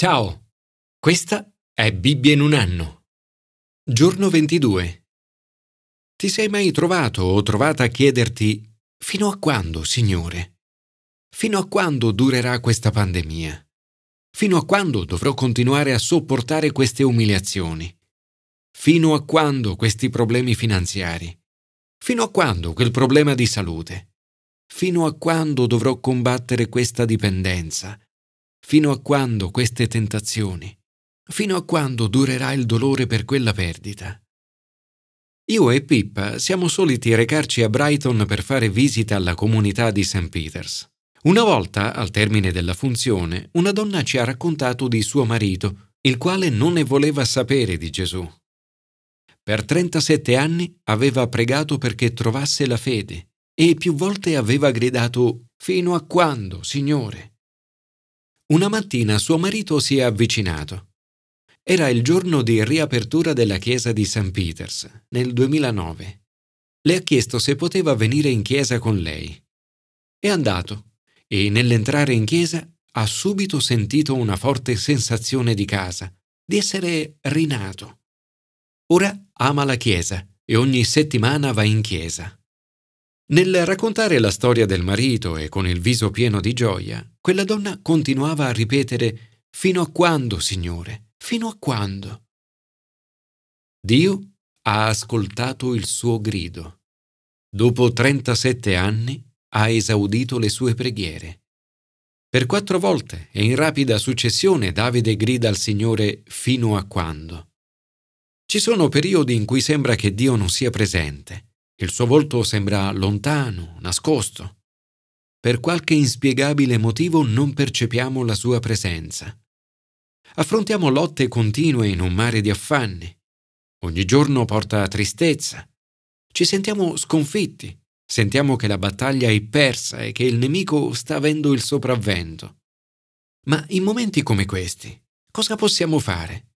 Ciao, questa è Bibbia in un anno. Giorno 22. Ti sei mai trovato o trovata a chiederti fino a quando, Signore? Fino a quando durerà questa pandemia? Fino a quando dovrò continuare a sopportare queste umiliazioni? Fino a quando questi problemi finanziari? Fino a quando quel problema di salute? Fino a quando dovrò combattere questa dipendenza? Fino a quando queste tentazioni? Fino a quando durerà il dolore per quella perdita? Io e Pippa siamo soliti recarci a Brighton per fare visita alla comunità di St. Peters. Una volta, al termine della funzione, una donna ci ha raccontato di suo marito, il quale non ne voleva sapere di Gesù. Per 37 anni aveva pregato perché trovasse la fede e più volte aveva gridato Fino a quando, Signore? Una mattina suo marito si è avvicinato. Era il giorno di riapertura della chiesa di St. Peters, nel 2009. Le ha chiesto se poteva venire in chiesa con lei. È andato e nell'entrare in chiesa ha subito sentito una forte sensazione di casa, di essere rinato. Ora ama la chiesa e ogni settimana va in chiesa. Nel raccontare la storia del marito e con il viso pieno di gioia, quella donna continuava a ripetere Fino a quando, Signore? Fino a quando? Dio ha ascoltato il suo grido. Dopo 37 anni ha esaudito le sue preghiere. Per quattro volte e in rapida successione Davide grida al Signore fino a quando. Ci sono periodi in cui sembra che Dio non sia presente il suo volto sembra lontano, nascosto. Per qualche inspiegabile motivo non percepiamo la sua presenza. Affrontiamo lotte continue in un mare di affanni. Ogni giorno porta tristezza. Ci sentiamo sconfitti. Sentiamo che la battaglia è persa e che il nemico sta avendo il sopravvento. Ma in momenti come questi, cosa possiamo fare?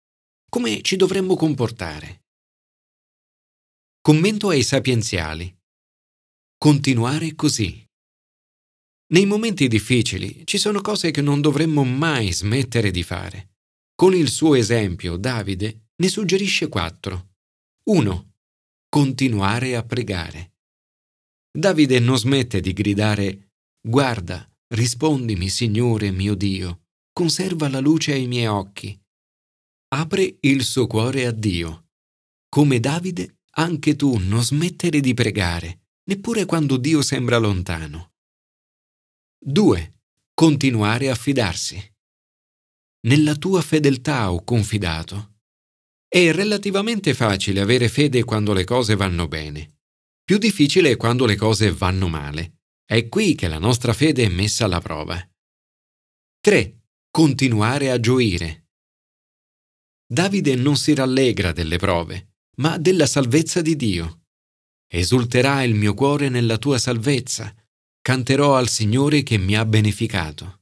Come ci dovremmo comportare? Commento ai sapienziali. Continuare così. Nei momenti difficili ci sono cose che non dovremmo mai smettere di fare. Con il suo esempio, Davide ne suggerisce quattro. 1. Continuare a pregare. Davide non smette di gridare Guarda, rispondimi, Signore mio Dio, conserva la luce ai miei occhi. Apre il suo cuore a Dio. Come Davide anche tu non smettere di pregare, neppure quando Dio sembra lontano. 2. Continuare a fidarsi. Nella tua fedeltà ho confidato. È relativamente facile avere fede quando le cose vanno bene. Più difficile è quando le cose vanno male. È qui che la nostra fede è messa alla prova. 3. Continuare a gioire. Davide non si rallegra delle prove ma della salvezza di Dio. Esulterà il mio cuore nella tua salvezza, canterò al Signore che mi ha beneficato.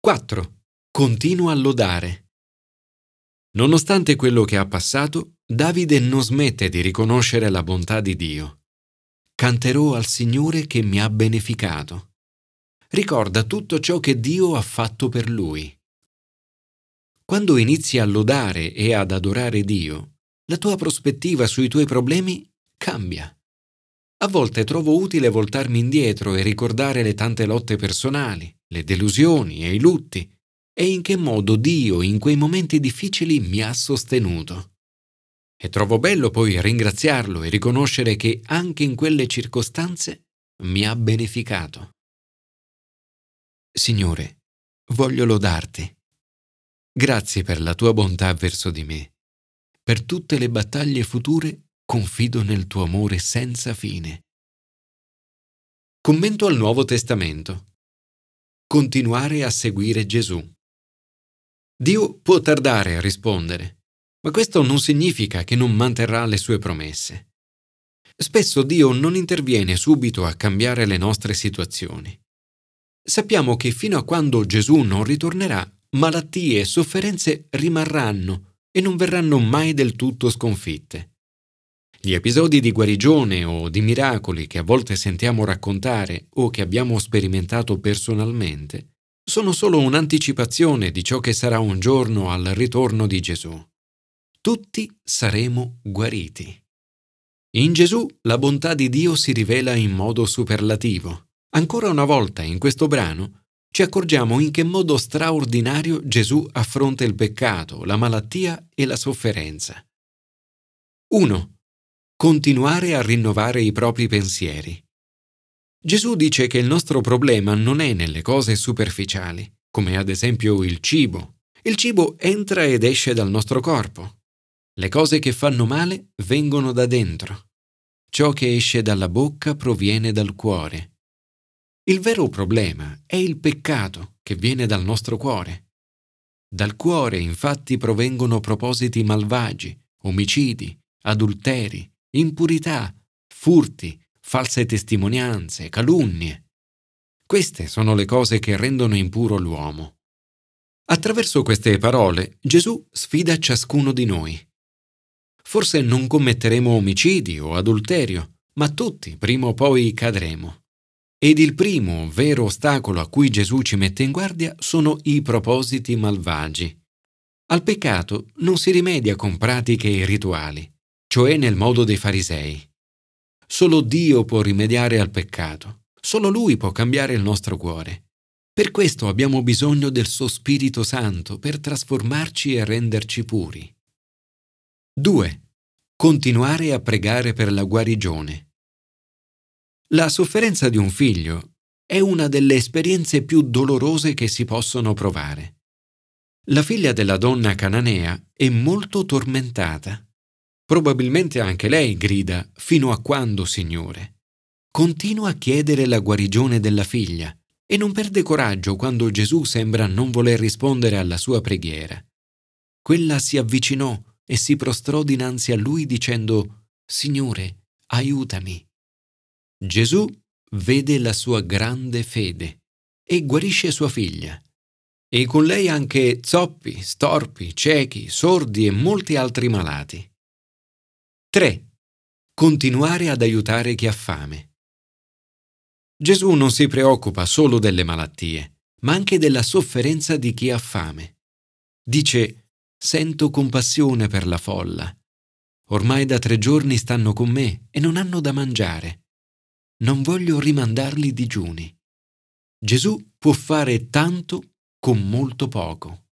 4. Continua a lodare. Nonostante quello che ha passato, Davide non smette di riconoscere la bontà di Dio. Canterò al Signore che mi ha beneficato. Ricorda tutto ciò che Dio ha fatto per lui. Quando inizi a lodare e ad adorare Dio, la tua prospettiva sui tuoi problemi cambia. A volte trovo utile voltarmi indietro e ricordare le tante lotte personali, le delusioni e i lutti, e in che modo Dio in quei momenti difficili mi ha sostenuto. E trovo bello poi ringraziarlo e riconoscere che anche in quelle circostanze mi ha beneficato. Signore, voglio lodarti. Grazie per la tua bontà verso di me. Per tutte le battaglie future confido nel tuo amore senza fine. Commento al Nuovo Testamento. Continuare a seguire Gesù. Dio può tardare a rispondere, ma questo non significa che non manterrà le sue promesse. Spesso Dio non interviene subito a cambiare le nostre situazioni. Sappiamo che fino a quando Gesù non ritornerà, malattie e sofferenze rimarranno e non verranno mai del tutto sconfitte. Gli episodi di guarigione o di miracoli che a volte sentiamo raccontare o che abbiamo sperimentato personalmente sono solo un'anticipazione di ciò che sarà un giorno al ritorno di Gesù. Tutti saremo guariti. In Gesù la bontà di Dio si rivela in modo superlativo. Ancora una volta in questo brano ci accorgiamo in che modo straordinario Gesù affronta il peccato, la malattia e la sofferenza. 1. Continuare a rinnovare i propri pensieri. Gesù dice che il nostro problema non è nelle cose superficiali, come ad esempio il cibo. Il cibo entra ed esce dal nostro corpo. Le cose che fanno male vengono da dentro. Ciò che esce dalla bocca proviene dal cuore. Il vero problema è il peccato che viene dal nostro cuore. Dal cuore infatti provengono propositi malvagi, omicidi, adulteri, impurità, furti, false testimonianze, calunnie. Queste sono le cose che rendono impuro l'uomo. Attraverso queste parole Gesù sfida ciascuno di noi. Forse non commetteremo omicidi o adulterio, ma tutti prima o poi cadremo. Ed il primo vero ostacolo a cui Gesù ci mette in guardia sono i propositi malvagi. Al peccato non si rimedia con pratiche rituali, cioè nel modo dei farisei. Solo Dio può rimediare al peccato, solo Lui può cambiare il nostro cuore. Per questo abbiamo bisogno del suo Spirito Santo per trasformarci e renderci puri. 2. Continuare a pregare per la guarigione. La sofferenza di un figlio è una delle esperienze più dolorose che si possono provare. La figlia della donna cananea è molto tormentata. Probabilmente anche lei grida Fino a quando, Signore? Continua a chiedere la guarigione della figlia e non perde coraggio quando Gesù sembra non voler rispondere alla sua preghiera. Quella si avvicinò e si prostrò dinanzi a lui dicendo Signore, aiutami. Gesù vede la sua grande fede e guarisce sua figlia. E con lei anche zoppi, storpi, ciechi, sordi e molti altri malati. 3. Continuare ad aiutare chi ha fame. Gesù non si preoccupa solo delle malattie, ma anche della sofferenza di chi ha fame. Dice, sento compassione per la folla. Ormai da tre giorni stanno con me e non hanno da mangiare non voglio rimandarli digiuni. Gesù può fare tanto con molto poco.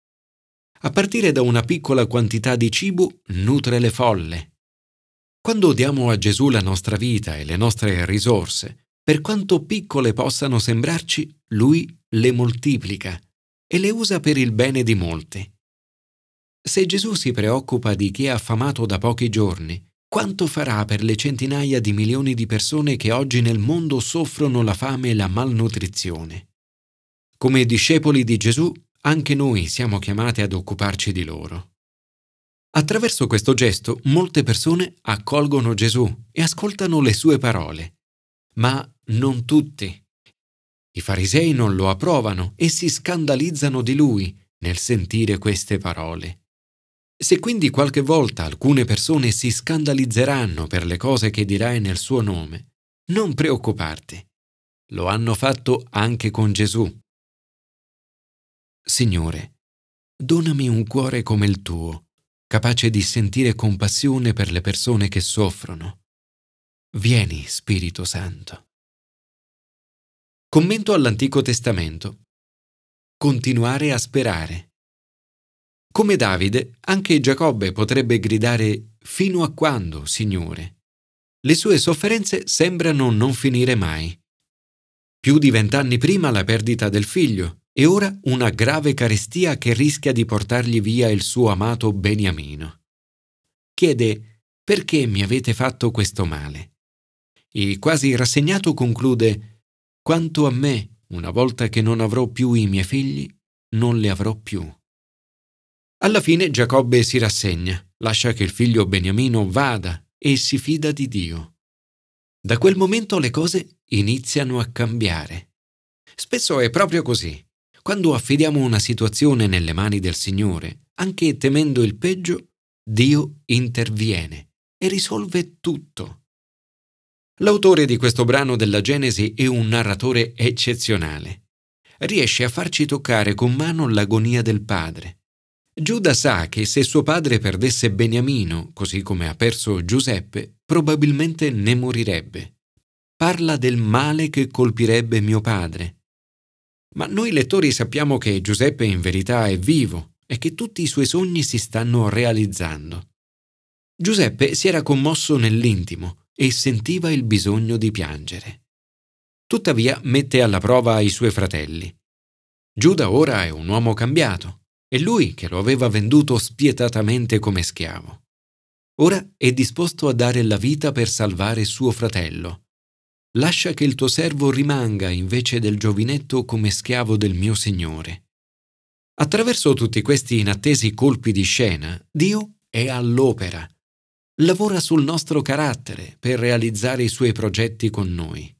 A partire da una piccola quantità di cibo nutre le folle. Quando diamo a Gesù la nostra vita e le nostre risorse, per quanto piccole possano sembrarci, Lui le moltiplica e le usa per il bene di molti. Se Gesù si preoccupa di chi è affamato da pochi giorni, quanto farà per le centinaia di milioni di persone che oggi nel mondo soffrono la fame e la malnutrizione. Come discepoli di Gesù, anche noi siamo chiamati ad occuparci di loro. Attraverso questo gesto molte persone accolgono Gesù e ascoltano le sue parole, ma non tutti. I farisei non lo approvano e si scandalizzano di lui nel sentire queste parole. Se quindi qualche volta alcune persone si scandalizzeranno per le cose che dirai nel suo nome, non preoccuparti. Lo hanno fatto anche con Gesù. Signore, donami un cuore come il tuo, capace di sentire compassione per le persone che soffrono. Vieni, Spirito Santo. Commento all'Antico Testamento. Continuare a sperare. Come Davide, anche Giacobbe potrebbe gridare Fino a quando, Signore? Le sue sofferenze sembrano non finire mai. Più di vent'anni prima la perdita del figlio e ora una grave carestia che rischia di portargli via il suo amato Beniamino. Chiede perché mi avete fatto questo male? E quasi rassegnato conclude quanto a me, una volta che non avrò più i miei figli, non li avrò più. Alla fine Giacobbe si rassegna, lascia che il figlio Beniamino vada e si fida di Dio. Da quel momento le cose iniziano a cambiare. Spesso è proprio così. Quando affidiamo una situazione nelle mani del Signore, anche temendo il peggio, Dio interviene e risolve tutto. L'autore di questo brano della Genesi è un narratore eccezionale riesce a farci toccare con mano l'agonia del padre. Giuda sa che se suo padre perdesse Beniamino, così come ha perso Giuseppe, probabilmente ne morirebbe. Parla del male che colpirebbe mio padre. Ma noi lettori sappiamo che Giuseppe in verità è vivo e che tutti i suoi sogni si stanno realizzando. Giuseppe si era commosso nell'intimo e sentiva il bisogno di piangere. Tuttavia mette alla prova i suoi fratelli. Giuda ora è un uomo cambiato è lui che lo aveva venduto spietatamente come schiavo. Ora è disposto a dare la vita per salvare suo fratello. Lascia che il tuo servo rimanga invece del giovinetto come schiavo del mio Signore. Attraverso tutti questi inattesi colpi di scena, Dio è all'opera. Lavora sul nostro carattere per realizzare i suoi progetti con noi.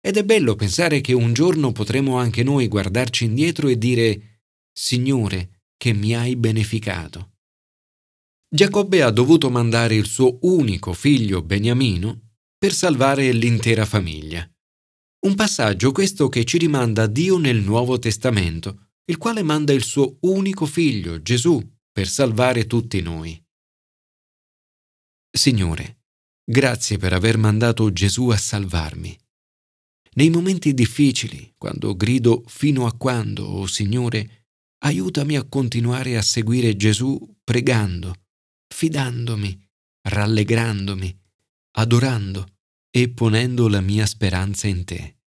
Ed è bello pensare che un giorno potremo anche noi guardarci indietro e dire Signore, che mi hai beneficato. Giacobbe ha dovuto mandare il suo unico figlio Beniamino per salvare l'intera famiglia. Un passaggio questo che ci rimanda a Dio nel Nuovo Testamento, il quale manda il suo unico figlio, Gesù, per salvare tutti noi. Signore, grazie per aver mandato Gesù a salvarmi. Nei momenti difficili, quando grido fino a quando, oh Signore, aiutami a continuare a seguire Gesù pregando, fidandomi, rallegrandomi, adorando e ponendo la mia speranza in te.